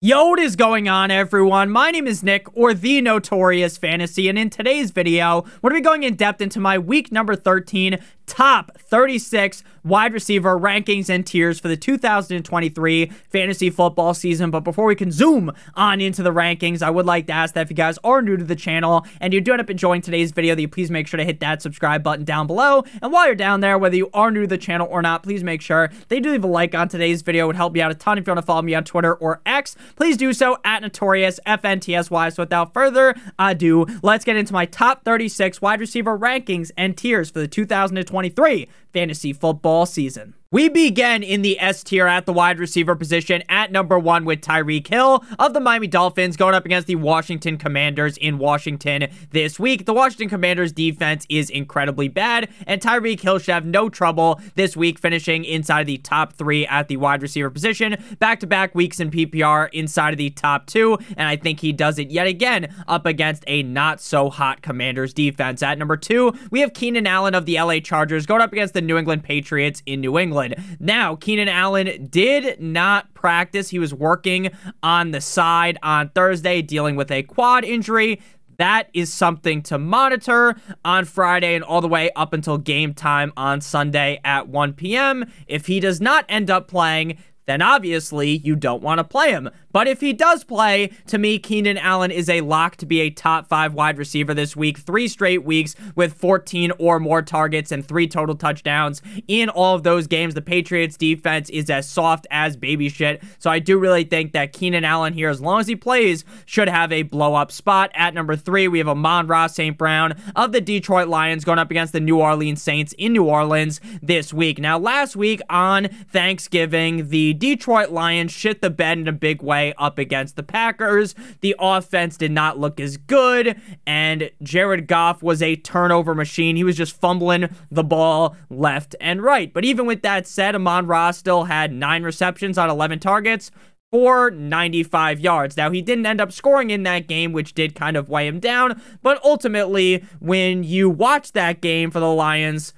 Yo, what is going on, everyone? My name is Nick, or The Notorious Fantasy, and in today's video, we're going to be going in depth into my week number 13 top 36 wide receiver rankings and tiers for the 2023 fantasy football season. But before we can zoom on into the rankings, I would like to ask that if you guys are new to the channel and you do end up enjoying today's video, that you please make sure to hit that subscribe button down below. And while you're down there, whether you are new to the channel or not, please make sure they do leave a like on today's video. It would help me out a ton if you want to follow me on Twitter or X. Please do so at Notorious FNTSY. So without further ado, let's get into my top 36 wide receiver rankings and tiers for the 2023 2023 fantasy football season. We begin in the S tier at the wide receiver position at number one with Tyreek Hill of the Miami Dolphins going up against the Washington Commanders in Washington this week. The Washington Commanders defense is incredibly bad, and Tyreek Hill should have no trouble this week finishing inside of the top three at the wide receiver position. Back to back weeks in PPR inside of the top two, and I think he does it yet again up against a not so hot Commanders defense. At number two, we have Keenan Allen of the LA Chargers going up against the New England Patriots in New England. Now, Keenan Allen did not practice. He was working on the side on Thursday, dealing with a quad injury. That is something to monitor on Friday and all the way up until game time on Sunday at 1 p.m. If he does not end up playing, then obviously you don't want to play him. But if he does play, to me, Keenan Allen is a lock to be a top five wide receiver this week. Three straight weeks with 14 or more targets and three total touchdowns in all of those games. The Patriots defense is as soft as baby shit. So I do really think that Keenan Allen here, as long as he plays, should have a blow up spot. At number three, we have Amon-Ra St. Brown of the Detroit Lions going up against the New Orleans Saints in New Orleans this week. Now, last week on Thanksgiving, the Detroit Lions shit the bed in a big way up against the Packers. The offense did not look as good, and Jared Goff was a turnover machine. He was just fumbling the ball left and right. But even with that said, Amon-Ra still had nine receptions on 11 targets for 95 yards. Now, he didn't end up scoring in that game, which did kind of weigh him down, but ultimately, when you watch that game for the Lions,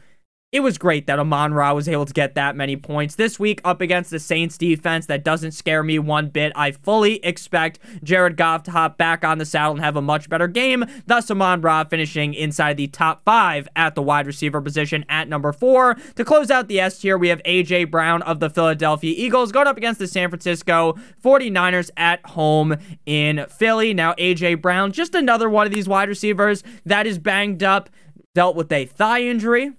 it was great that Amon Ra was able to get that many points. This week, up against the Saints defense, that doesn't scare me one bit. I fully expect Jared Goff to hop back on the saddle and have a much better game. Thus, Amon Ra finishing inside the top five at the wide receiver position at number four. To close out the S tier, we have A.J. Brown of the Philadelphia Eagles going up against the San Francisco 49ers at home in Philly. Now, A.J. Brown, just another one of these wide receivers that is banged up, dealt with a thigh injury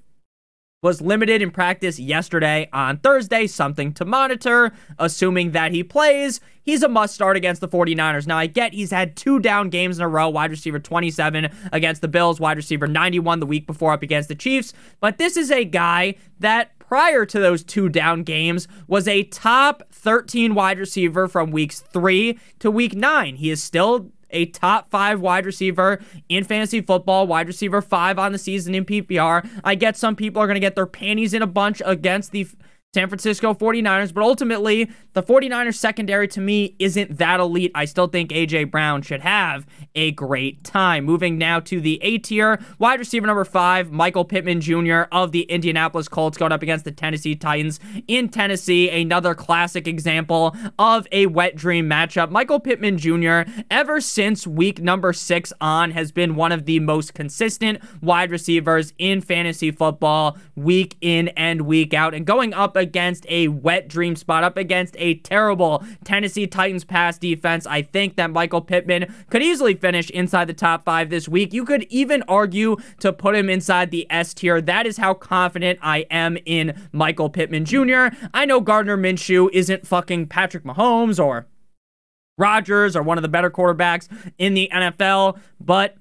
was limited in practice yesterday on Thursday, something to monitor. Assuming that he plays, he's a must start against the 49ers. Now, I get he's had two down games in a row wide receiver 27 against the Bills, wide receiver 91 the week before up against the Chiefs. But this is a guy that prior to those two down games was a top 13 wide receiver from weeks three to week nine. He is still a top five wide receiver in fantasy football, wide receiver five on the season in PPR. I get some people are going to get their panties in a bunch against the San Francisco 49ers, but ultimately, the 49ers secondary to me isn't that elite. I still think A.J. Brown should have a great time. Moving now to the A tier, wide receiver number five, Michael Pittman Jr. of the Indianapolis Colts going up against the Tennessee Titans in Tennessee. Another classic example of a wet dream matchup. Michael Pittman Jr., ever since week number six on, has been one of the most consistent wide receivers in fantasy football week in and week out. And going up against a wet dream spot, up against a terrible Tennessee Titans pass defense. I think that Michael Pittman could easily finish inside the top five this week. You could even argue to put him inside the S tier. That is how confident I am in Michael Pittman Jr. I know Gardner Minshew isn't fucking Patrick Mahomes or Rodgers or one of the better quarterbacks in the NFL, but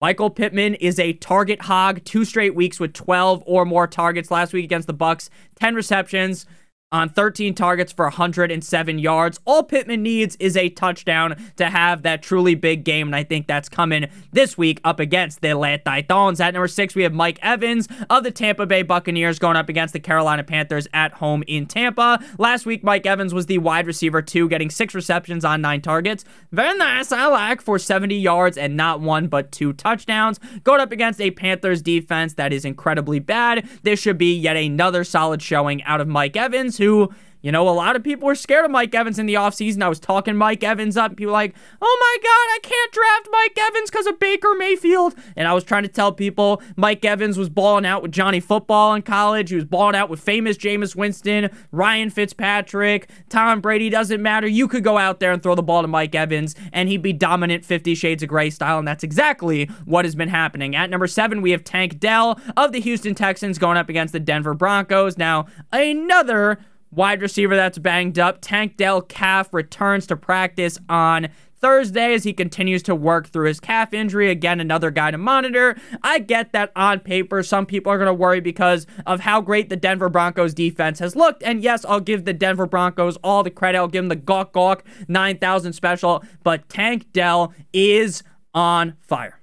Michael Pittman is a target hog, two straight weeks with 12 or more targets. Last week against the Bucs, 10 receptions, on 13 targets for 107 yards. All Pittman needs is a touchdown to have that truly big game, and I think that's coming this week up against the Atlanta Titans. At number six, we have Mike Evans of the Tampa Bay Buccaneers going up against the Carolina Panthers at home in Tampa. Last week, Mike Evans was the wide receiver two, getting six receptions on nine targets. Very nice, I like, for 70 yards and not one but two touchdowns. Going up against a Panthers defense that is incredibly bad. This should be yet another solid showing out of Mike Evans who you know, a lot of people were scared of Mike Evans in the offseason. I was talking Mike Evans up. People like, oh my God, I can't draft Mike Evans because of Baker Mayfield. And I was trying to tell people Mike Evans was balling out with Johnny Football in college. He was balling out with famous Jameis Winston, Ryan Fitzpatrick, Tom Brady. Doesn't matter. You could go out there and throw the ball to Mike Evans, and he'd be dominant 50 Shades of Grey style. And that's exactly what has been happening. At number seven, we have Tank Dell of the Houston Texans going up against the Denver Broncos. Now, another wide receiver that's banged up. Tank Dell calf returns to practice on Thursday as he continues to work through his calf injury. Again, another guy to monitor. I get that on paper, some people are going to worry because of how great the Denver Broncos defense has looked. And yes, I'll give the Denver Broncos all the credit. I'll give them the Gawk Gawk 9000 special. But Tank Dell is on fire.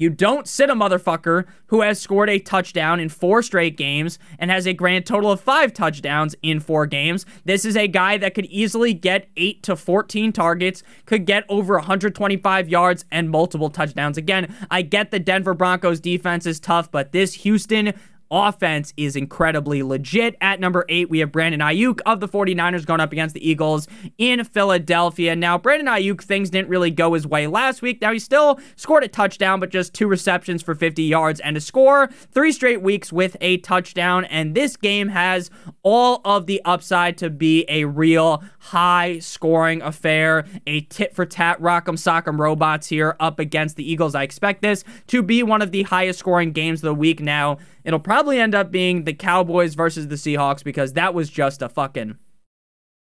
You don't sit a motherfucker who has scored a touchdown in four straight games and has a grand total of five touchdowns in four games. This is a guy that could easily get 8 to 14 targets, could get over 125 yards and multiple touchdowns. Again, I get the Denver Broncos defense is tough, but this Houston offense is incredibly legit. At number eight, we have Brandon Aiyuk of the 49ers going up against the Eagles in Philadelphia. Now, Brandon Aiyuk, things didn't really go his way last week. Now, he still scored a touchdown, but just two receptions for 50 yards and a score. Three straight weeks with a touchdown, and this game has all of the upside to be a real high scoring affair, a tit for tat rock'em sock'em robots here up against the Eagles. I expect this to be one of the highest scoring games of the week now. It'll probably end up being the Cowboys versus the Seahawks because that was just a fucking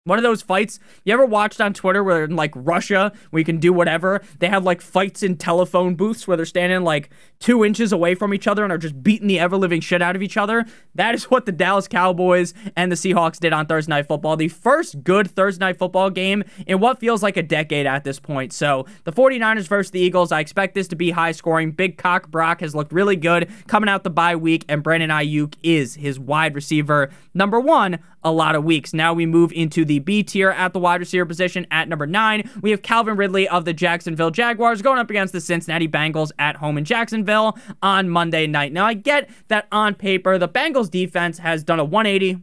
one of those fights you ever watched on Twitter where in like Russia we can do whatever, they have like fights in telephone booths where they're standing like two inches away from each other and are just beating the ever living shit out of each other. That is what the Dallas Cowboys and the Seahawks did on Thursday Night Football. The first good Thursday Night Football game in what feels like a decade at this point. So the 49ers versus the Eagles, I expect this to be high scoring. Big Cock Brock has looked really good coming out the bye week, and Brandon Aiyuk is his wide receiver number one a lot of weeks. Now we move into the B tier at the wide receiver position at number nine. We have Calvin Ridley of the Jacksonville Jaguars going up against the Cincinnati Bengals at home in Jacksonville on Monday night. Now I get that on paper, the Bengals defense has done a 180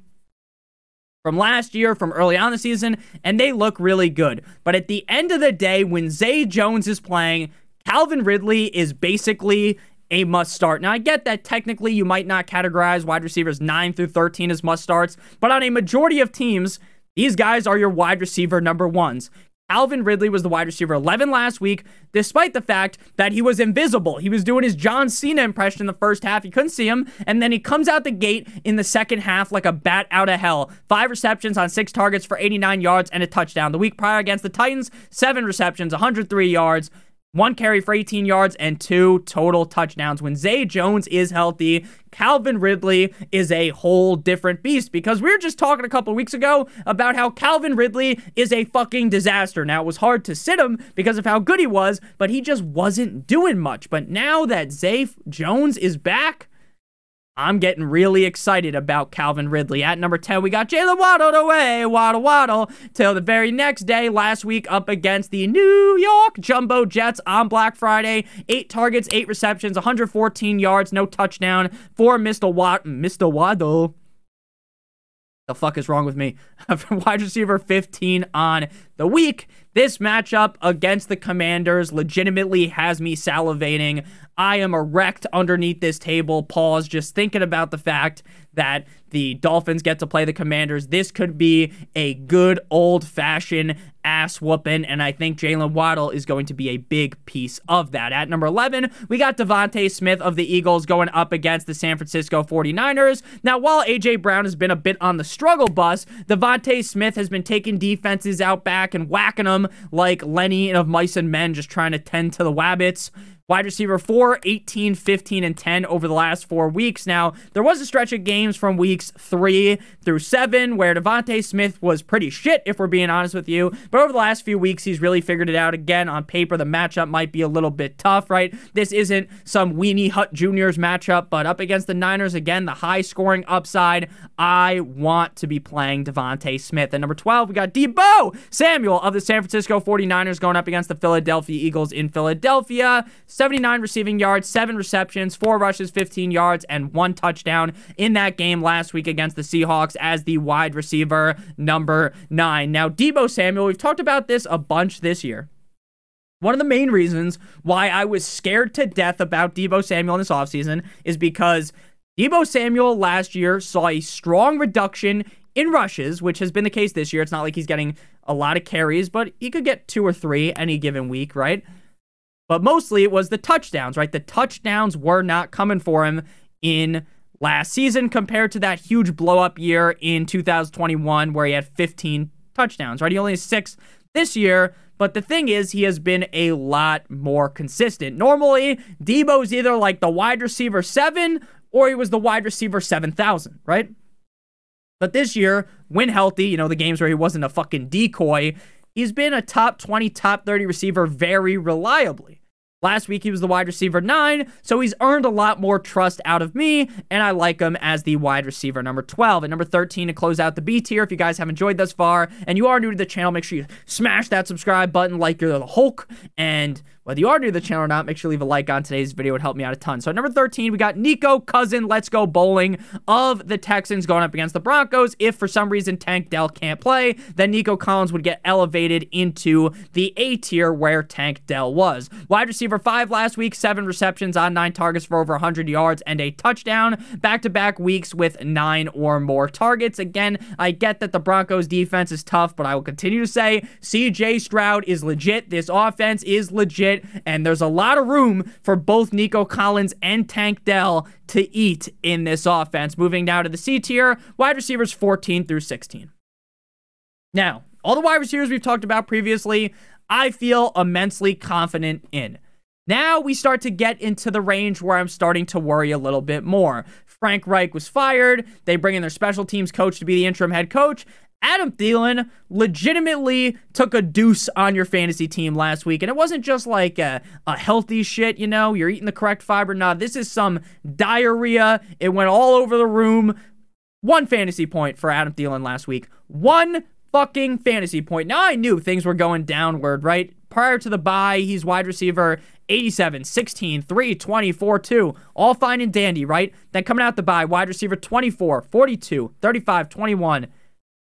from last year, from early on the season, and they look really good. But at the end of the day, when Zay Jones is playing, Calvin Ridley is basically a must start. Now, I get that technically you might not categorize wide receivers 9 through 13 as must starts, but on a majority of teams, these guys are your wide receiver number ones. Calvin Ridley was the wide receiver 11 last week, despite the fact that he was invisible. He was doing his John Cena impression in the first half. You couldn't see him. And then he comes out the gate in the second half like a bat out of hell. Five receptions on six targets for 89 yards and a touchdown. The week prior against the Titans, seven receptions, 103 yards one carry for 18 yards and two total touchdowns. When Zay Jones is healthy, Calvin Ridley is a whole different beast because we were just talking a couple weeks ago about how Calvin Ridley is a fucking disaster. Now, it was hard to sit him because of how good he was, but he just wasn't doing much. But now that Zay Jones is back, I'm getting really excited about Calvin Ridley. At number 10, we got Jaylen Waddle away, Waddle Waddle, till the very next day, last week, up against the New York Jumbo Jets on Black Friday. Eight targets, eight receptions, 114 yards, no touchdown for Mr. Watt, Mr. Waddle. The fuck is wrong with me? Wide receiver 15 on the week. This matchup against the Commanders legitimately has me salivating. I am erect underneath this table, pause, just thinking about the fact that the Dolphins get to play the Commanders. This could be a good old fashioned ass whooping, and I think Jaylen Waddle is going to be a big piece of that. At number 11, we got DeVonta Smith of the Eagles going up against the San Francisco 49ers. Now, while A.J. Brown has been a bit on the struggle bus, DeVonta Smith has been taking defenses out back and whacking them like Lenny of Mice and Men, just trying to tend to the Wabbits. Wide receiver 4, 18, 15, and 10 over the last four weeks. Now, there was a stretch of games from weeks 3 through 7 where DeVonta Smith was pretty shit, if we're being honest with you. But over the last few weeks, he's really figured it out. Again, on paper, the matchup might be a little bit tough, right? This isn't some Weenie Hut Jr.'s matchup, but up against the Niners, again, the high scoring upside. I want to be playing DeVonta Smith. And number 12, we got Deebo Samuel of the San Francisco 49ers going up against the Philadelphia Eagles in Philadelphia. 79 receiving yards, seven receptions, four rushes, 15 yards, and one touchdown in that game last week against the Seahawks as the wide receiver number nine. Now, Deebo Samuel, we've talked about this a bunch this year. One of the main reasons why I was scared to death about Deebo Samuel in this offseason is because Deebo Samuel last year saw a strong reduction in rushes, which has been the case this year. It's not like he's getting a lot of carries, but he could get two or three any given week, right? But mostly it was the touchdowns, right? The touchdowns were not coming for him in last season compared to that huge blow up year in 2021 where he had 15 touchdowns, right? He only has six this year. But the thing is, he has been a lot more consistent. Normally, Deebo's either like the wide receiver seven or he was the wide receiver 7,000, right? But this year, when healthy, you know, the games where he wasn't a fucking decoy, he's been a top 20, top 30 receiver very reliably. Last week, he was the wide receiver nine, so he's earned a lot more trust out of me, and I like him as the wide receiver number 12. And number 13 to close out the B tier. If you guys have enjoyed thus far and you are new to the channel, make sure you smash that subscribe button like you're the Hulk. And whether you are new to the channel or not, make sure you leave a like on today's video. It would help me out a ton. So, number 13, we got Nico Cousin, Let's Go Bowling of the Texans going up against the Broncos. If for some reason Tank Dell can't play, then Nico Collins would get elevated into the A tier where Tank Dell was. Wide receiver five last week, seven receptions on nine targets for over 100 yards and a touchdown. Back to back weeks with nine or more targets. Again, I get that the Broncos defense is tough, but I will continue to say CJ Stroud is legit. This offense is legit and there's a lot of room for both Nico Collins and Tank Dell to eat in this offense. Moving now to the C tier, wide receivers 14 through 16. Now, all the wide receivers we've talked about previously, I feel immensely confident in. Now we start to get into the range where I'm starting to worry a little bit more. Frank Reich was fired. They bring in their special teams coach to be the interim head coach. Adam Thielen legitimately took a deuce on your fantasy team last week. And it wasn't just like a, a healthy shit, you know, you're eating the correct fiber. Nah, this is some diarrhea. It went all over the room. One fantasy point for Adam Thielen last week. One fucking fantasy point. Now I knew things were going downward, right? Prior to the bye, he's wide receiver 87, 16, 3, 24, 2. All fine and dandy, right? Then coming out the bye, wide receiver 24, 42, 35, 21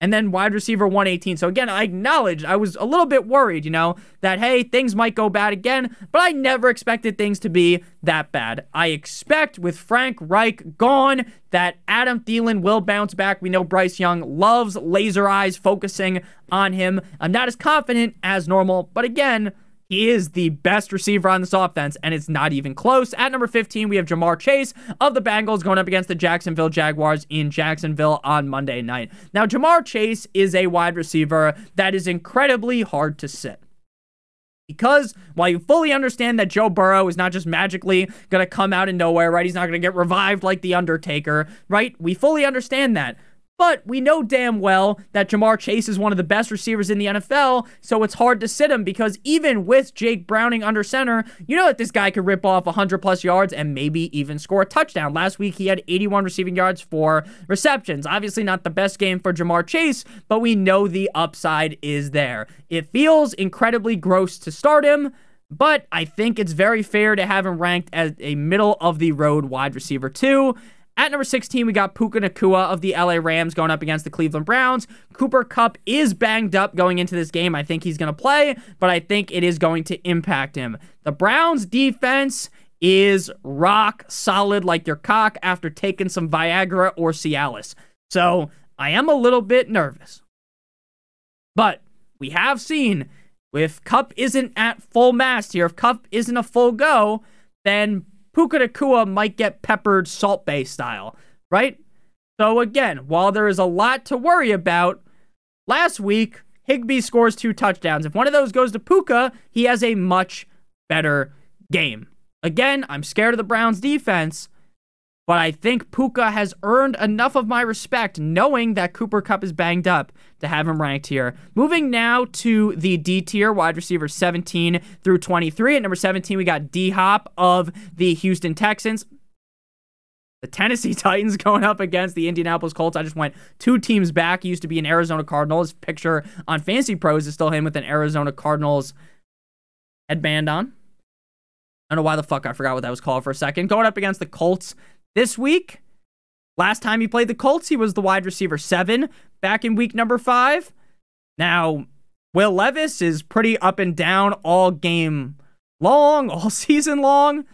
and then wide receiver 118. So again, I acknowledged I was a little bit worried, you know, that hey, things might go bad again, but I never expected things to be that bad. I expect with Frank Reich gone that Adam Thielen will bounce back. We know Bryce Young loves laser eyes focusing on him. I'm not as confident as normal, but again, he is the best receiver on this offense, and it's not even close. At number 15, we have Ja'Marr Chase of the Bengals going up against the Jacksonville Jaguars in Jacksonville on Monday night. Now, Ja'Marr Chase is a wide receiver that is incredibly hard to sit. Because while you fully understand that Joe Burrow is not just magically going to come out of nowhere, right? He's not going to get revived like The Undertaker, right? We fully understand that. But we know damn well that Ja'Marr Chase is one of the best receivers in the NFL, so it's hard to sit him because even with Jake Browning under center, you know that this guy could rip off 100 plus yards and maybe even score a touchdown. Last week, he had 81 receiving yards for receptions. Obviously, not the best game for Ja'Marr Chase, but we know the upside is there. It feels incredibly gross to start him. But I think it's very fair to have him ranked as a middle of the road wide receiver, too. At number 16, we got Puka Nacua of the LA Rams going up against the Cleveland Browns. Cooper Kupp is banged up going into this game. I think he's going to play, but I think it is going to impact him. The Browns defense is rock solid like your cock after taking some Viagra or Cialis. So I am a little bit nervous. But we have seen if Kupp isn't at full mast here, if Kupp isn't a full go, then Puka Nacua uh, might get peppered Salt Bae style, right? So again, while there is a lot to worry about, last week Higbee scores two touchdowns. If one of those goes to Puka, he has a much better game. Again, I'm scared of the Browns defense, but I think Puka has earned enough of my respect knowing that Cooper Kupp is banged up to have him ranked here. Moving now to the D tier, wide receiver 17 through 23. At number 17, we got D Hop of the Houston Texans. The Tennessee Titans going up against the Indianapolis Colts. I just went two teams back. He used to be an Arizona Cardinals. Picture on Fantasy Pros is still him with an Arizona Cardinals headband on. I don't know why the fuck I forgot what that was called for a second. Going up against the Colts this week. Last time he played the Colts, he was the wide receiver seven back in week number five. Now, Will Levis is pretty up and down all game long, all season long,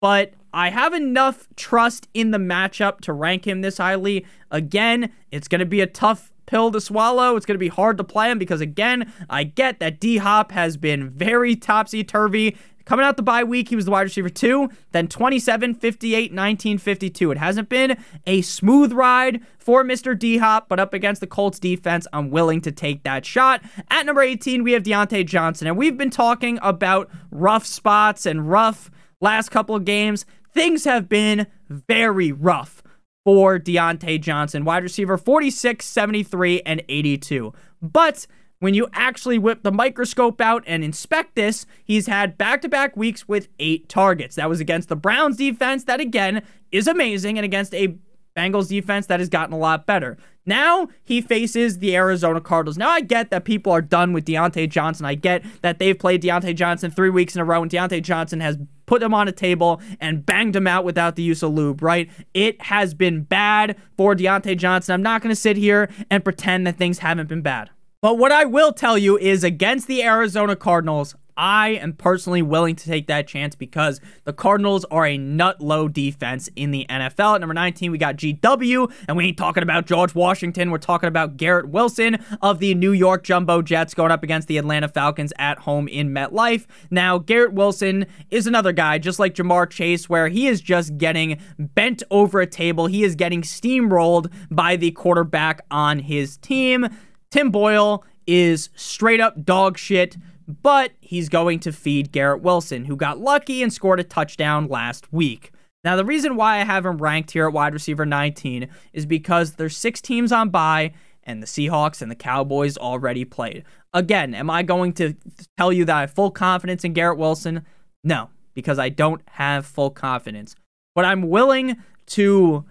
but I have enough trust in the matchup to rank him this highly. Again, it's going to be a tough pill to swallow. It's going to be hard to play him because, again, I get that D Hop has been very topsy turvy. Coming out the bye week, he was the wide receiver two, then 27, 58, 19, 52. It hasn't been a smooth ride for Mr. D Hop, but up against the Colts defense, I'm willing to take that shot. At number 18, we have Diontae Johnson, and we've been talking about rough spots and rough last couple of games. Things have been very rough for Diontae Johnson, wide receiver 46, 73, and 82. But when you actually whip the microscope out and inspect this, he's had back to back weeks with eight targets. That was against the Browns defense, that again is amazing, and against a Bengals defense that has gotten a lot better. Now he faces the Arizona Cardinals. Now I get that people are done with Diontae Johnson. I get that they've played Diontae Johnson three weeks in a row, and Diontae Johnson has put him on a table and banged him out without the use of lube, right? It has been bad for Diontae Johnson. I'm not going to sit here and pretend that things haven't been bad. But what I will tell you is against the Arizona Cardinals, I am personally willing to take that chance because the Cardinals are a nut low defense in the NFL. At number 19, we got GW, and we ain't talking about George Washington. We're talking about Garrett Wilson of the New York Jumbo Jets going up against the Atlanta Falcons at home in MetLife. Now, Garrett Wilson is another guy, just like Ja'Marr Chase, where he is just getting bent over a table. He is getting steamrolled by the quarterback on his team. Tim Boyle is straight up dog shit but he's going to feed Garrett Wilson, who got lucky and scored a touchdown last week. Now, the reason why I have him ranked here at wide receiver 19 is because there's six teams on bye, and the Seahawks and the Cowboys already played. Again, am I going to tell you that I have full confidence in Garrett Wilson? No, because I don't have full confidence. But I'm willing to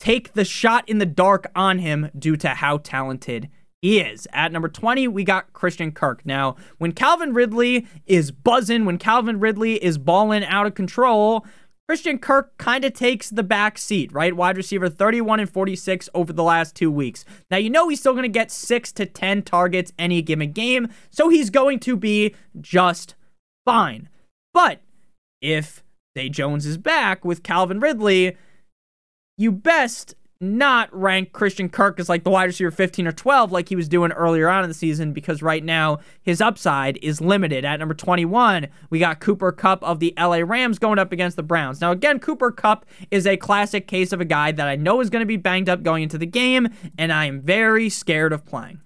take the shot in the dark on him due to how talented he is. At number 20, we got Christian Kirk. Now, when Calvin Ridley is buzzing, when Calvin Ridley is balling out of control, Christian Kirk kind of takes the back seat, right? Wide receiver 31 and 46 over the last two weeks. Now, you know he's still going to get 6 to 10 targets any given game, so he's going to be just fine. But if Zay Jones is back with Calvin Ridley, you best not rank Christian Kirk as like the wide receiver 15 or 12 like he was doing earlier on in the season because right now his upside is limited. At number 21, we got Cooper Kupp of the LA Rams going up against the Browns. Now, again, Cooper Kupp is a classic case of a guy that I know is going to be banged up going into the game, and I am very scared of playing.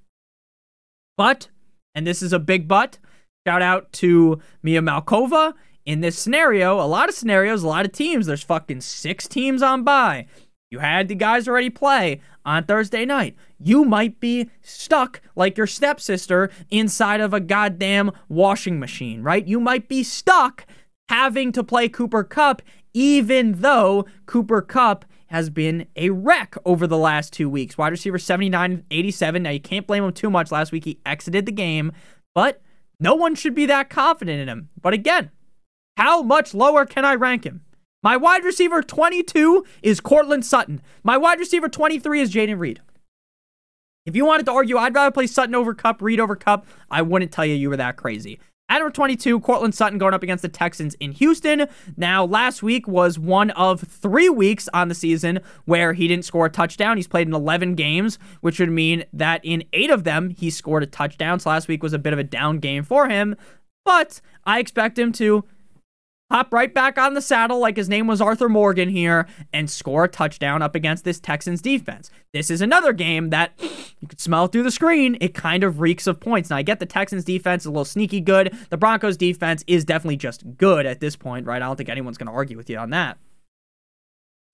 But, and this is a big but, shout out to Mia Malkova. In this scenario, a lot of scenarios, a lot of teams, there's fucking six teams on bye. You had the guys already play on Thursday night. You might be stuck like your stepsister inside of a goddamn washing machine, right? You might be stuck having to play Cooper Kupp, even though Cooper Kupp has been a wreck over the last two weeks. Wide receiver 79 87. Now, you can't blame him too much. Last week, he exited the game, but no one should be that confident in him. But again, how much lower can I rank him? My wide receiver 22 is Courtland Sutton. My wide receiver 23 is Jayden Reed. If you wanted to argue, I'd rather play Sutton over Kupp, Reed over Kupp, I wouldn't tell you you were that crazy. At number 22, Courtland Sutton going up against the Texans in Houston. Now, last week was one of three weeks on the season where he didn't score a touchdown. He's played in 11 games, which would mean that in eight of them, he scored a touchdown. So last week was a bit of a down game for him. But I expect him to hop right back on the saddle like his name was Arthur Morgan here and score a touchdown up against this Texans defense. This is another game that you could smell through the screen. It kind of reeks of points. Now, I get the Texans defense is a little sneaky good. The Broncos defense is definitely just good at this point, right? I don't think anyone's going to argue with you on that.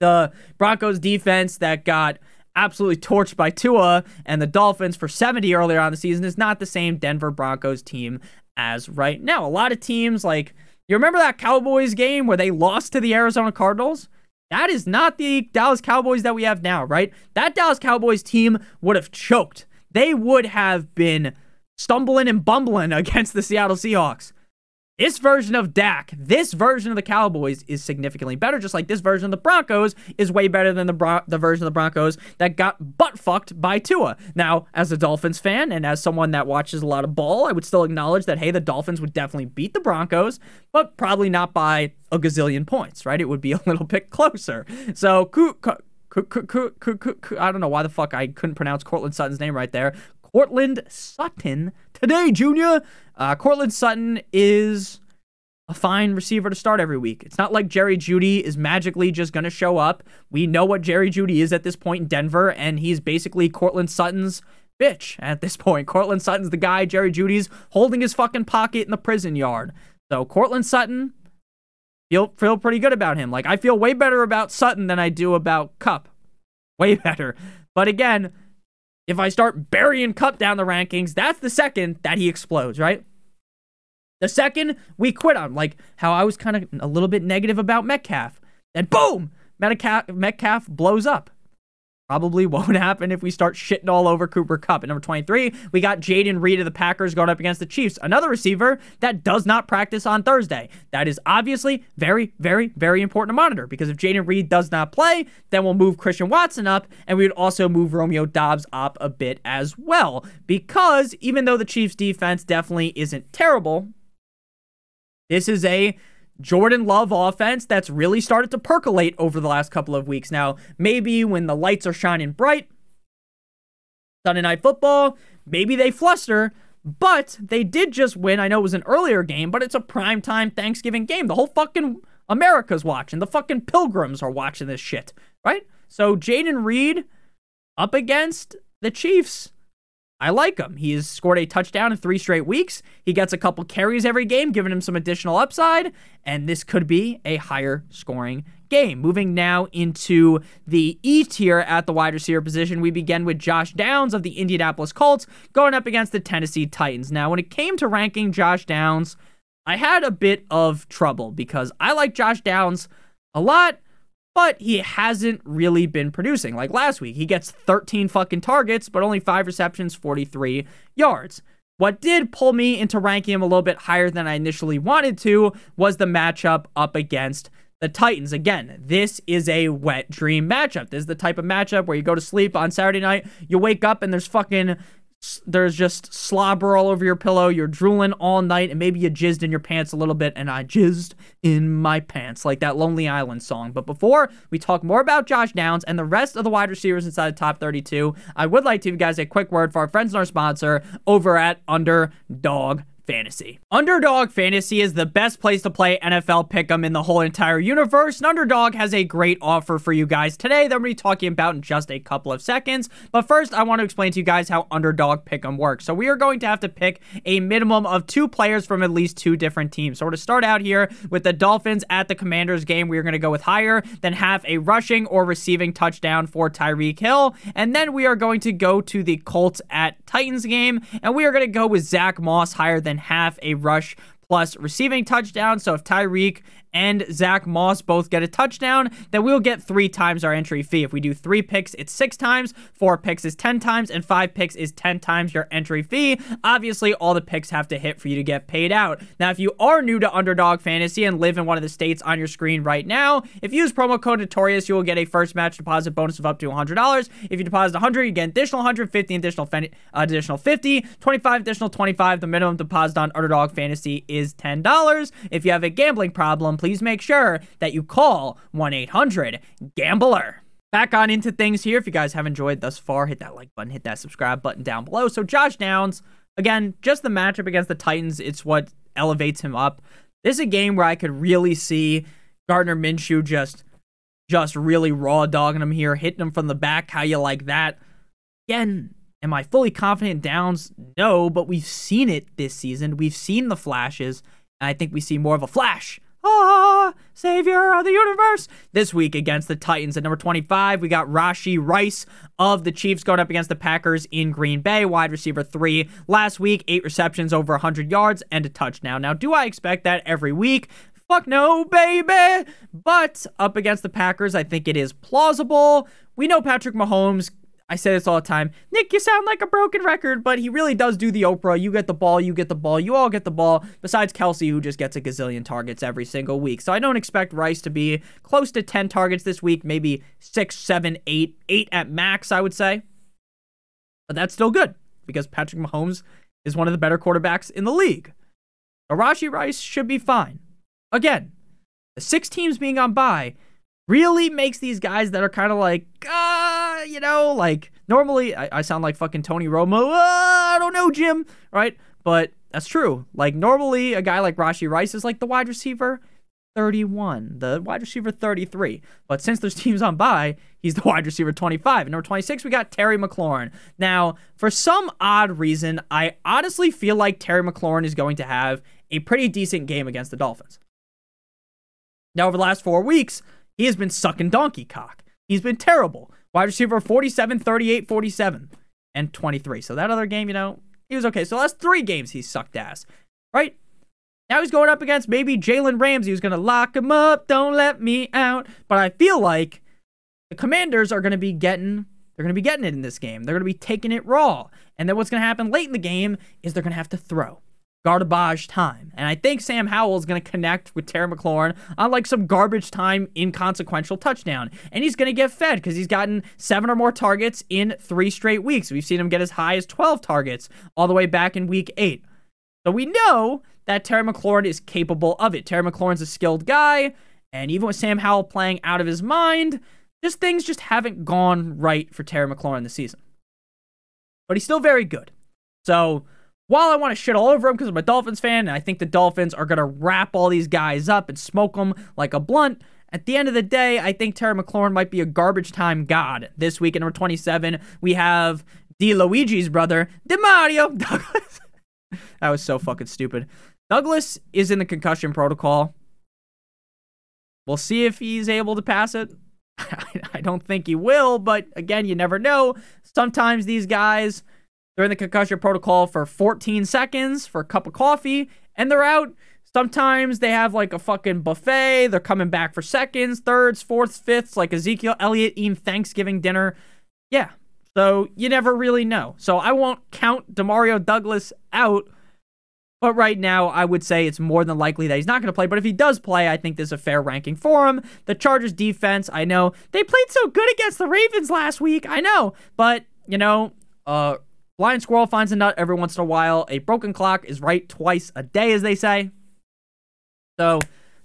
The Broncos defense that got absolutely torched by Tua and the Dolphins for 70 earlier on the season is not the same Denver Broncos team as right now. A lot of teams like you remember that Cowboys game where they lost to the Arizona Cardinals? That is not the Dallas Cowboys that we have now, right? That Dallas Cowboys team would have choked. They would have been stumbling and bumbling against the Seattle Seahawks. This version of Dak, this version of the Cowboys is significantly better, just like this version of the Broncos is way better than the the version of the Broncos that got butt fucked by Tua. Now, as a Dolphins fan and as someone that watches a lot of ball, I would still acknowledge that hey, the Dolphins would definitely beat the Broncos, but probably not by a gazillion points, right? It would be a little bit closer. So, I don't know why the fuck I couldn't pronounce Courtland Sutton's name right there. Courtland Sutton today, Junior. Uh, Courtland Sutton is a fine receiver to start every week. It's not like Jerry Jeudy is magically just going to show up. We know what Jerry Jeudy is at this point in Denver, and he's basically Courtland Sutton's bitch at this point. Courtland Sutton's the guy Jerry Jeudy's holding his fucking pocket in the prison yard. So Courtland Sutton, feel feel pretty good about him. Like I feel way better about Sutton than I do about Kupp. Way better. But again, if I start burying Kupp down the rankings, that's the second that he explodes, right? The second we quit on, like how I was kind of a little bit negative about Metcalf, and boom, Metcalf, Metcalf blows up. Probably won't happen if we start shitting all over Cooper Kupp. At number 23, we got Jayden Reed of the Packers going up against the Chiefs, another receiver that does not practice on Thursday. That is obviously very, very, very important to monitor because if Jayden Reed does not play, then we'll move Christian Watson up and we would also move Romeo Doubs up a bit as well. Because even though the Chiefs defense definitely isn't terrible, this is a Jordan Love offense that's really started to percolate over the last couple of weeks. Now, maybe when the lights are shining bright, Sunday Night Football, maybe they fluster, but they did just win. I know it was an earlier game, but it's a primetime Thanksgiving game. The whole fucking America's watching. The fucking pilgrims are watching this shit, right? So Jayden Reed up against the Chiefs. I like him. He has scored a touchdown in three straight weeks. He gets a couple carries every game, giving him some additional upside, and this could be a higher scoring game. Moving now into the E tier at the wide receiver position, we begin with Josh Downs of the Indianapolis Colts going up against the Tennessee Titans. Now, when it came to ranking Josh Downs, I had a bit of trouble because I like Josh Downs a lot but he hasn't really been producing. Like last week, he gets 13 fucking targets, but only five receptions, 43 yards. What did pull me into ranking him a little bit higher than I initially wanted to was the matchup up against the Titans. Again, this is a wet dream matchup. This is the type of matchup where you go to sleep on Saturday night, you wake up and there's fucking there's just slobber all over your pillow. You're drooling all night, and maybe you jizzed in your pants a little bit. And I jizzed in my pants, like that Lonely Island song. But before we talk more about Josh Downs and the rest of the wide receivers inside the top 32, I would like to give you guys a quick word for our friends and our sponsor over at Underdog fantasy. Underdog Fantasy is the best place to play NFL Pick'em in the whole entire universe, and Underdog has a great offer for you guys today that to be talking about in just a couple of seconds. But first, I want to explain to you guys how Underdog Pick'em works. So we are going to have to pick a minimum of two players from at least two different teams. So we're to start out here with the Dolphins at the Commanders game. We are going to go with higher than half a rushing or receiving touchdown for Tyreek Hill. And then we are going to go to the Colts at Titans game, and we are going to go with Zack Moss higher than half a rush plus receiving touchdown. So if Tyreek and Zack Moss both get a touchdown, then we'll get three times our entry fee. If we do three picks, it's six times, four picks is 10 times, and five picks is 10 times your entry fee. Obviously, all the picks have to hit for you to get paid out. Now, if you are new to Underdog Fantasy and live in one of the states on your screen right now, if you use promo code Notorious, you will get a first match deposit bonus of up to $100. If you deposit 100, you get additional 150, additional uh, additional 50, 25 additional 25. The minimum deposit on Underdog Fantasy is $10. If you have a gambling problem, please make sure that you call 1 800 Gambler. Back on into things here. If you guys have enjoyed thus far, hit that like button, hit that subscribe button down below. So, Josh Downs, again, just the matchup against the Titans, it's what elevates him up. This is a game where I could really see Gardner Minshew just just really raw dogging him here, hitting him from the back. How you like that? Again, am I fully confident Downs? No, but we've seen it this season. We've seen the flashes. And I think we see more of a flash ah, savior of the universe. This week against the Titans at number 25, we got Rashee Rice of the Chiefs going up against the Packers in Green Bay, wide receiver three. Last week, eight receptions, over 100 yards, and a touchdown. Now, do I expect that every week? Fuck no, baby. But up against the Packers, I think it is plausible. We know Patrick Mahomes I say this all the time. Nick, you sound like a broken record, but he really does do the Oprah. You get the ball, you get the ball, you all get the ball, besides Kelce, who just gets a gazillion targets every single week. So I don't expect Rice to be close to 10 targets this week, maybe six, seven, eight, eight at max, I would say. But that's still good because Patrick Mahomes is one of the better quarterbacks in the league. Arashi Rice should be fine. Again, the six teams being on bye really makes these guys that are kind of like, uh, you know, like normally I, I sound like fucking Tony Romo. Uh, I don't know, Jim, right? But that's true. Like normally a guy like Rashee Rice is like the wide receiver 31, the wide receiver 33. But since there's teams on bye, he's the wide receiver 25. And number 26, we got Terry McLaurin. Now, for some odd reason, I honestly feel like Terry McLaurin is going to have a pretty decent game against the Dolphins. Now, over the last four weeks, he has been sucking donkey cock. He's been terrible. Wide receiver 47, 38, 47, and 23. So that other game, you know, he was okay. So the last three games, he sucked ass, right? Now he's going up against maybe Jalen Ramsey, who's going to lock him up. Don't let me out. But I feel like the Commanders are going to be getting. They're going to be getting it in this game. They're going to be taking it raw. And then what's going to happen late in the game is they're going to have to throw garbage time. And I think Sam Howell is going to connect with Terry McLaurin on like some garbage time inconsequential touchdown. And he's going to get fed because he's gotten seven or more targets in three straight weeks. We've seen him get as high as 12 targets all the way back in week eight. So we know that Terry McLaurin is capable of it. Terry McLaurin's a skilled guy. And even with Sam Howell playing out of his mind, just things just haven't gone right for Terry McLaurin this season. But he's still very good. So while I want to shit all over him because I'm a Dolphins fan and I think the Dolphins are going to wrap all these guys up and smoke them like a blunt, at the end of the day, I think Terry McLaurin might be a garbage time god. This week at number 27, we have D. Luigi's brother, DeMario Douglas. that was so fucking stupid. Douglas is in the concussion protocol. We'll see if he's able to pass it. I don't think he will, but again, you never know. Sometimes these guys they're in the concussion protocol for 14 seconds for a cup of coffee, and they're out. Sometimes they have like a fucking buffet. They're coming back for seconds, thirds, fourths, fifths, like Ezekiel Elliott eating Thanksgiving dinner. Yeah. So you never really know. So I won't count Demario Douglas out. But right now, I would say it's more than likely that he's not going to play. But if he does play, I think there's a fair ranking for him. The Chargers defense, I know they played so good against the Ravens last week. I know. But, you know, uh, Blind squirrel finds a nut every once in a while. A broken clock is right twice a day, as they say. So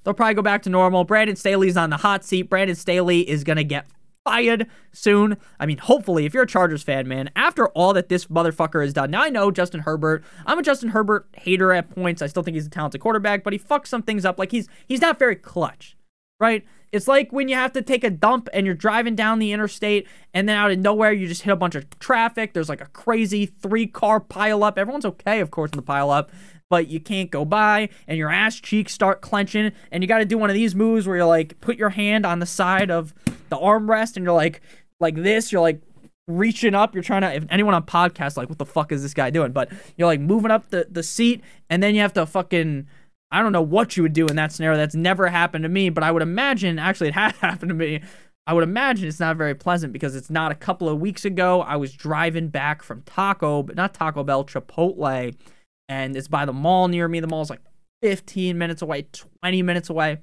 they'll probably go back to normal. Brandon Staley's on the hot seat. Brandon Staley is going to get fired soon. I mean, hopefully, if you're a Chargers fan, man, after all that this motherfucker has done. Now, I know Justin Herbert. I'm a Justin Herbert hater at points. I still think he's a talented quarterback, but he fucks some things up. Like, he's he's not very clutch, right? It's like when you have to take a dump and you're driving down the interstate and then out of nowhere you just hit a bunch of traffic. There's like a crazy three car pileup. Everyone's okay, of course, in the pileup, but you can't go by and your ass cheeks start clenching and you got to do one of these moves where you're like put your hand on the side of the armrest and you're like like this. You're like reaching up. You're trying to. If anyone on podcast like, what the fuck is this guy doing? But you're like moving up the the seat and then you have to fucking I don't know what you would do in that scenario. That's never happened to me, but I would imagine, actually, it has happened to me. I would imagine it's not very pleasant because it's not a couple of weeks ago. I was driving back from Taco, but not Taco Bell, Chipotle, and it's by the mall near me. The mall's like 15 minutes away, 20 minutes away.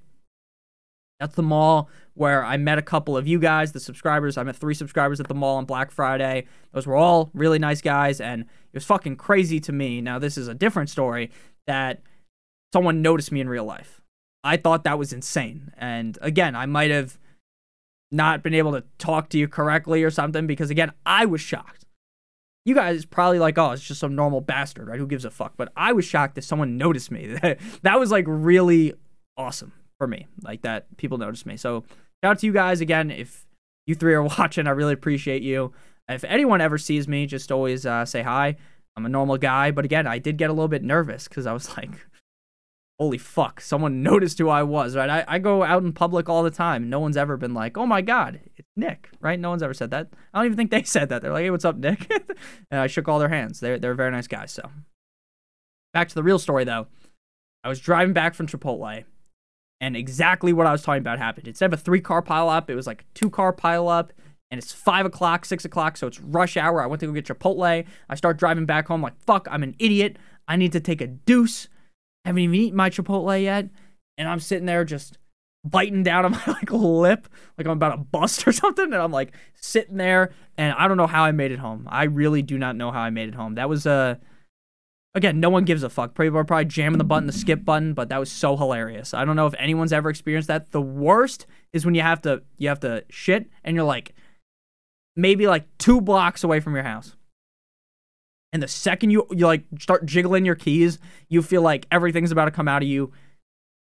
That's the mall where I met a couple of you guys, the subscribers. I met three subscribers at the mall on Black Friday. Those were all really nice guys, and it was fucking crazy to me. Now, this is a different story that someone noticed me in real life. I thought that was insane. And again, I might have not been able to talk to you correctly or something because again, I was shocked. You guys probably like, oh, it's just some normal bastard, right? Who gives a fuck? But I was shocked that someone noticed me. that was like really awesome for me, like that people noticed me. So shout out to you guys again. If you three are watching, I really appreciate you. If anyone ever sees me, just always uh, say hi. I'm a normal guy, but again, I did get a little bit nervous because I was like, holy fuck, someone noticed who I was, right? I, I go out in public all the time. No one's ever been like, oh my God, it's Nick, right? No one's ever said that. I don't even think they said that. They're like, hey, what's up, Nick? and I shook all their hands. They're, they're very nice guys. So back to the real story, though. I was driving back from Chipotle, and exactly what I was talking about happened. Instead of a three car pileup, it was like a two car pileup. and it's five o'clock, six o'clock, so it's rush hour. I went to go get Chipotle. I start driving back home like, fuck, I'm an idiot. I need to take a deuce. Haven't even eaten my Chipotle yet. And I'm sitting there just biting down on my like lip, like I'm about to bust or something. And I'm like sitting there, and I don't know how I made it home. I really do not know how I made it home. That was a uh, Again, no one gives a fuck. People are probably jamming the button, the skip button, but that was so hilarious. I don't know if anyone's ever experienced that. The worst is when you have to you have to shit and you're like maybe like two blocks away from your house. And the second you you like start jiggling your keys, you feel like everything's about to come out of you.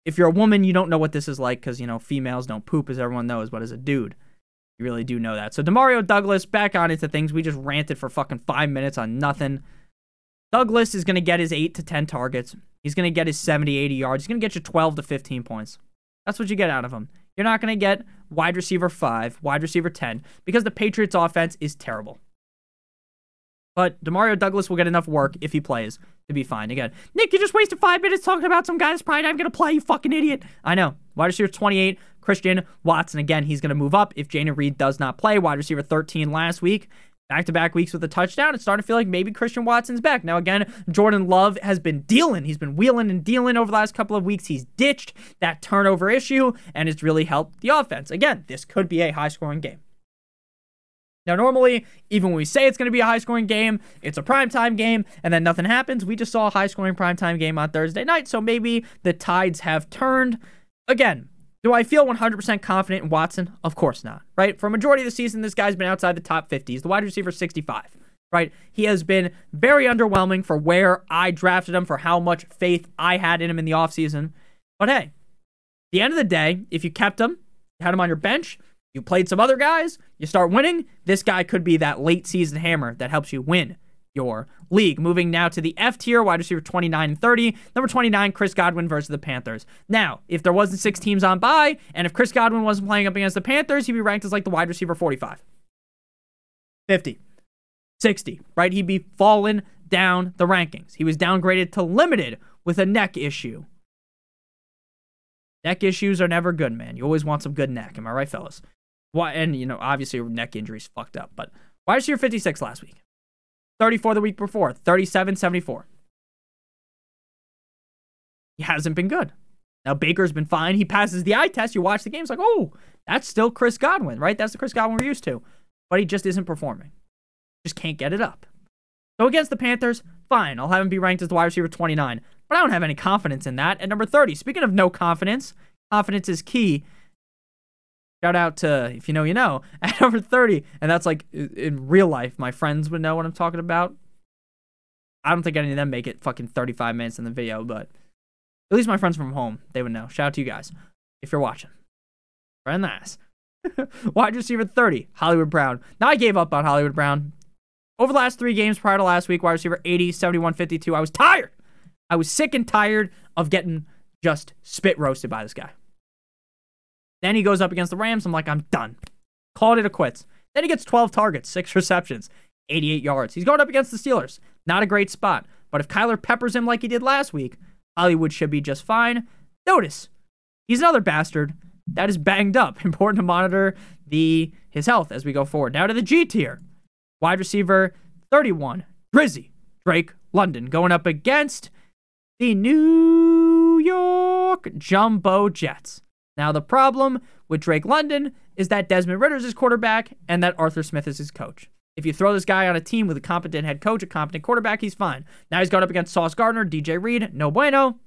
If you're a woman, you don't know what this is like because you know females don't poop, as everyone knows. But as a dude, you really do know that. So Demario Douglas back on into things. We just ranted for fucking five minutes on nothing. Douglas is going to get his 8 to 10 targets. He's going to get his 70, 80 yards. He's going to get you 12 to 15 points. That's what you get out of him. You're not going to get wide receiver 5, wide receiver 10, because the Patriots' offense is terrible. But Demario Douglas will get enough work if he plays to be fine. Again, Nick, you just wasted five minutes talking about some guy that's probably not going to play, you fucking idiot. I know. Wide receiver 28, Christian Watson. Again, he's going to move up if Jayden Reed does not play. Wide receiver 13 last week back to back weeks with a touchdown. It's starting to feel like maybe Christian Watson's back. Now, again, Jordan Love has been dealing. He's been wheeling and dealing over the last couple of weeks. He's ditched that turnover issue, and it's really helped the offense. Again, this could be a high scoring game. Now, normally, even when we say it's going to be a high scoring game, it's a primetime game, and then nothing happens. We just saw a high scoring primetime game on Thursday night, so maybe the tides have turned. Again, do I feel 100% confident in Watson? Of course not, right? For a majority of the season, this guy's been outside the top 50. He's the wide receiver 65, right? He has been very underwhelming for where I drafted him, for how much faith I had in him in the offseason. But hey, the end of the day, if you kept him, you had him on your bench, you played some other guys, you start winning, this guy could be that late season hammer that helps you win your league. Moving now to the F tier, wide receiver 29 and 30. Number 29, Chris Godwin versus the Panthers. Now, if there wasn't six teams on bye, and if Chris Godwin wasn't playing up against the Panthers, he'd be ranked as like the wide receiver 45. 50. 60, right? He'd be falling down the rankings. He was downgraded to limited with a neck issue. Neck issues are never good, man. You always want some good neck. Am I right, fellas? Why? And, you know, obviously, neck injuries fucked up, but why wide receiver 56 last week. 34 the week before, 37 74. He hasn't been good. Now Baker's been fine. He passes the eye test. You watch the game, it's like, oh, that's still Chris Godwin, right? That's the Chris Godwin we're used to. But he just isn't performing. Just can't get it up. So against the Panthers, fine. I'll have him be ranked as the wide receiver 29. But I don't have any confidence in that. At number 30, speaking of no confidence, confidence is key. Shout out to if you know, you know, at number 30. And that's like in real life, my friends would know what I'm talking about. I don't think any of them make it fucking 35 minutes in the video, but at least my friends from home, they would know. Shout out to you guys if you're watching. Friend ass. Wide receiver 30, Hollywood Brown. Now I gave up on Hollywood Brown. Over the last three games prior to last week, wide receiver 80, 71, 52. I was tired. I was sick and tired of getting just spit roasted by this guy. Then he goes up against the Rams. I'm like, I'm done. Called it a quits. Then he gets 12 targets, six receptions, 88 yards. He's going up against the Steelers. Not a great spot. But if Kyler peppers him like he did last week, Hollywood should be just fine. Notice, he's another bastard that is banged up. Important to monitor the his health as we go forward. Now to the G tier. Wide receiver 31, Drizzy, Drake London, going up against the New York Jumbo Jets. Now, the problem with Drake London is that Desmond Ridder is his quarterback and that Arthur Smith is his coach. If you throw this guy on a team with a competent head coach, a competent quarterback, he's fine. Now he's going up against Sauce Gardner, DJ Reed, no bueno.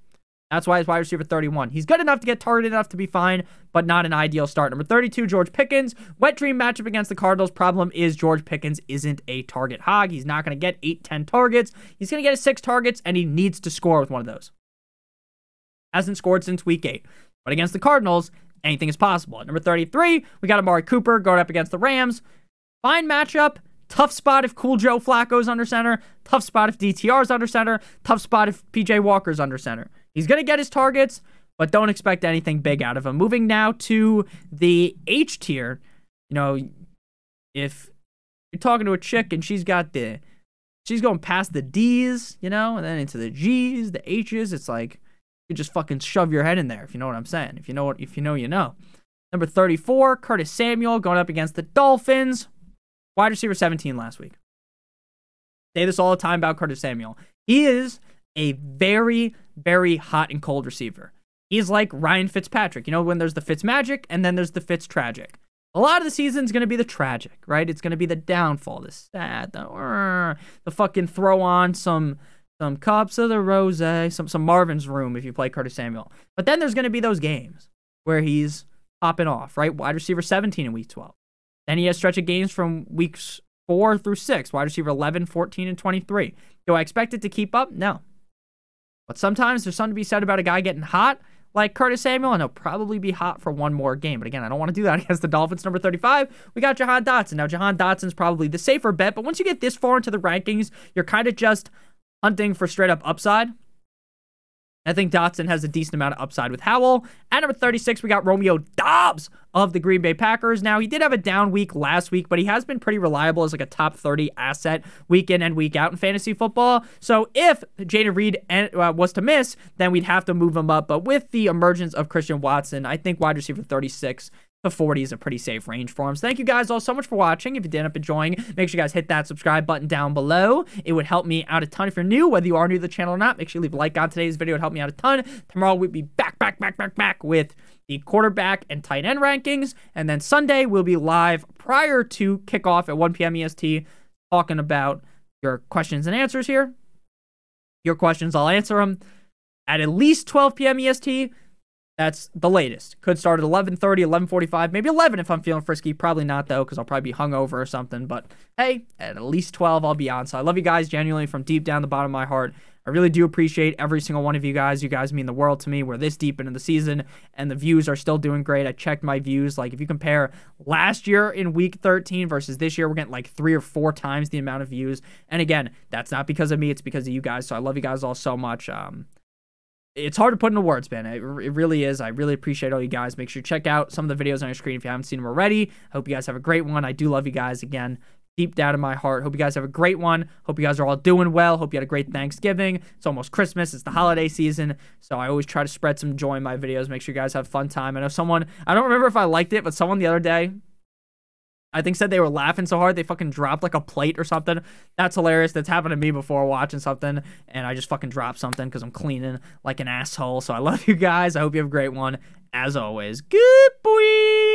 That's why he's wide receiver 31. He's good enough to get targeted enough to be fine, but not an ideal start. Number 32, George Pickens. Wet dream matchup against the Cardinals. Problem is George Pickens isn't a target hog. He's not going to get 8, 10 targets. He's going to get his 6 targets, and he needs to score with one of those. Hasn't scored since week 8. But against the Cardinals, anything is possible. At number 33, we got Amari Cooper going up against the Rams. Fine matchup. Tough spot if Cool Joe Flacco's under center. Tough spot if DTR's under center. Tough spot if PJ Walker's under center. He's going to get his targets, but don't expect anything big out of him. Moving now to the H tier. You know, if you're talking to a chick and she's got the, she's going past the D's, you know, and then into the G's, the H's, it's like, you just fucking shove your head in there if you know what I'm saying. If you know what if you know you know. Number 34, Curtis Samuel going up against the Dolphins. Wide receiver 17 last week. Say this all the time about Curtis Samuel. He is a very, very hot and cold receiver. He's like Ryan Fitzpatrick. You know, when there's the Fitz magic and then there's the Fitz tragic. A lot of the season's going to be the tragic, right? It's going to be the downfall, the sad, the, uh, the fucking throw on some some cups of the rose, some some Marvin's room if you play Curtis Samuel. But then there's going to be those games where he's popping off, right? Wide receiver 17 in week 12. Then he has stretch of games from weeks 4 through 6, wide receiver 11, 14 and 23. Do I expect it to keep up? No. But sometimes there's something to be said about a guy getting hot like Curtis Samuel, and he'll probably be hot for one more game. But again, I don't want to do that against the Dolphins. Number 35, we got Jahan Dotson. Now, Jahan Dotson's probably the safer bet, but once you get this far into the rankings, you're kind of just hunting for straight up upside. I think Dotson has a decent amount of upside with Howell. At number 36, we got Romeo Doubs of the Green Bay Packers. Now, he did have a down week last week, but he has been pretty reliable as like a top 30 asset week in and week out in fantasy football. So if Jayden Reed uh, was to miss, then we'd have to move him up. But with the emergence of Christian Watson, I think wide receiver 36 the 40 is a pretty safe range for him. So thank you guys all so much for watching. If you did end up enjoying, make sure you guys hit that subscribe button down below. It would help me out a ton if you're new, whether you are new to the channel or not. Make sure you leave a like on today's video. It would help me out a ton. Tomorrow we'll be back, back, back, back, back with the quarterback and tight end rankings. And then Sunday we'll be live prior to kickoff at 1 p.m. EST talking about your questions and answers here. Your questions, I'll answer them at at least 12 p.m. EST. That's the latest. Could start at 11:30, 11:45, maybe 11 if I'm feeling frisky. Probably not though, because I'll probably be hungover or something. But hey, at least 12, I'll be on. So I love you guys genuinely from deep down the bottom of my heart. I really do appreciate every single one of you guys. You guys mean the world to me. We're this deep into the season, and the views are still doing great. I checked my views. Like if you compare last year in week 13 versus this year, we're getting like three or four times the amount of views. And again, that's not because of me. It's because of you guys. So I love you guys all so much. Um, it's hard to put into words, man. It, it, really is. I really appreciate all you guys. Make sure you check out some of the videos on your screen if you haven't seen them already. I hope you guys have a great one. I do love you guys again, deep down in my heart. Hope you guys have a great one. Hope you guys are all doing well. Hope you had a great Thanksgiving. It's almost Christmas. It's the holiday season. So I always try to spread some joy in my videos. Make sure you guys have fun time. I know someone, I don't remember if I liked it, but someone the other day I think said they were laughing so hard they fucking dropped like a plate or something. That's hilarious. That's happened to me before watching something and I just fucking dropped something because I'm cleaning like an asshole. So I love you guys. I hope you have a great one. As always, good boy.